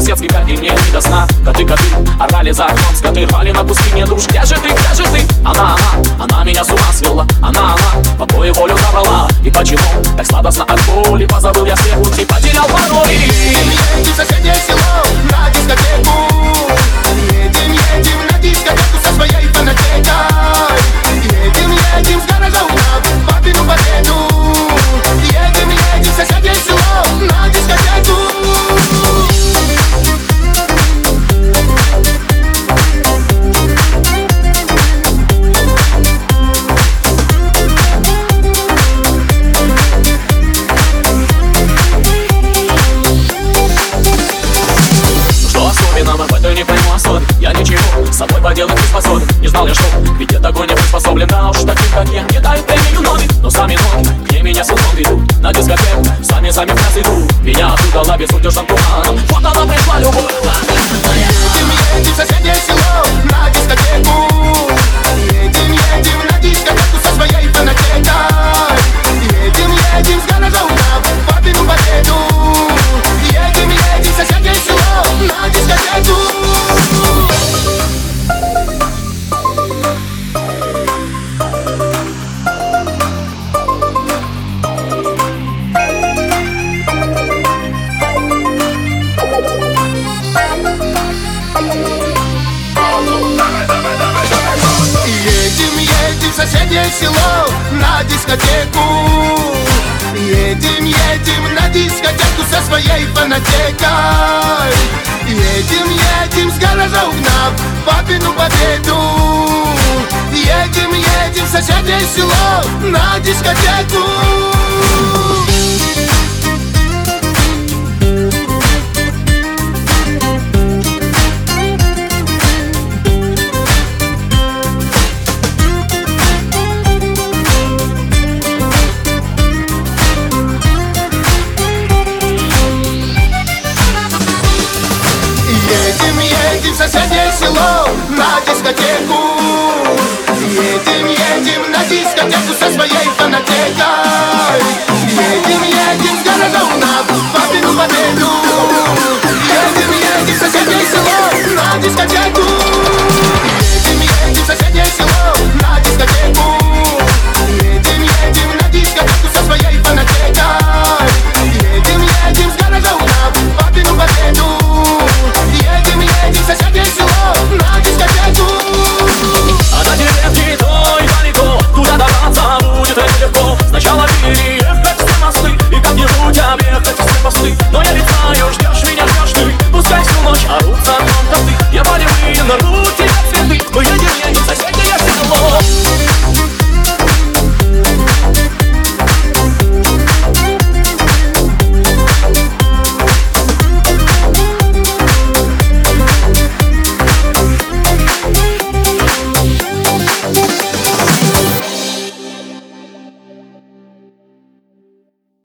соседский пять и мне не до сна Коты, коты, орали за окном Скоты рвали на куски мне душ Где же ты, где же ты? Она, она, она меня с ума свела Она, она, покой и волю забрала И почему так сладостно от боли Позабыл я все пути, потерял пароль Едем в соседнее поделать не способен Не знал я, что. Ведь я такой не приспособлен. Да уж таким, как я, не дают премию ноги Но сами ноги соседнее село на дискотеку. Едем, едем на дискотеку со своей фанатекой. Едем, едем с гаража угнав папину победу. Едем, едем в соседнее село на дискотеку соседнее село на дискотеку. Едем, едем на дискотеку со своей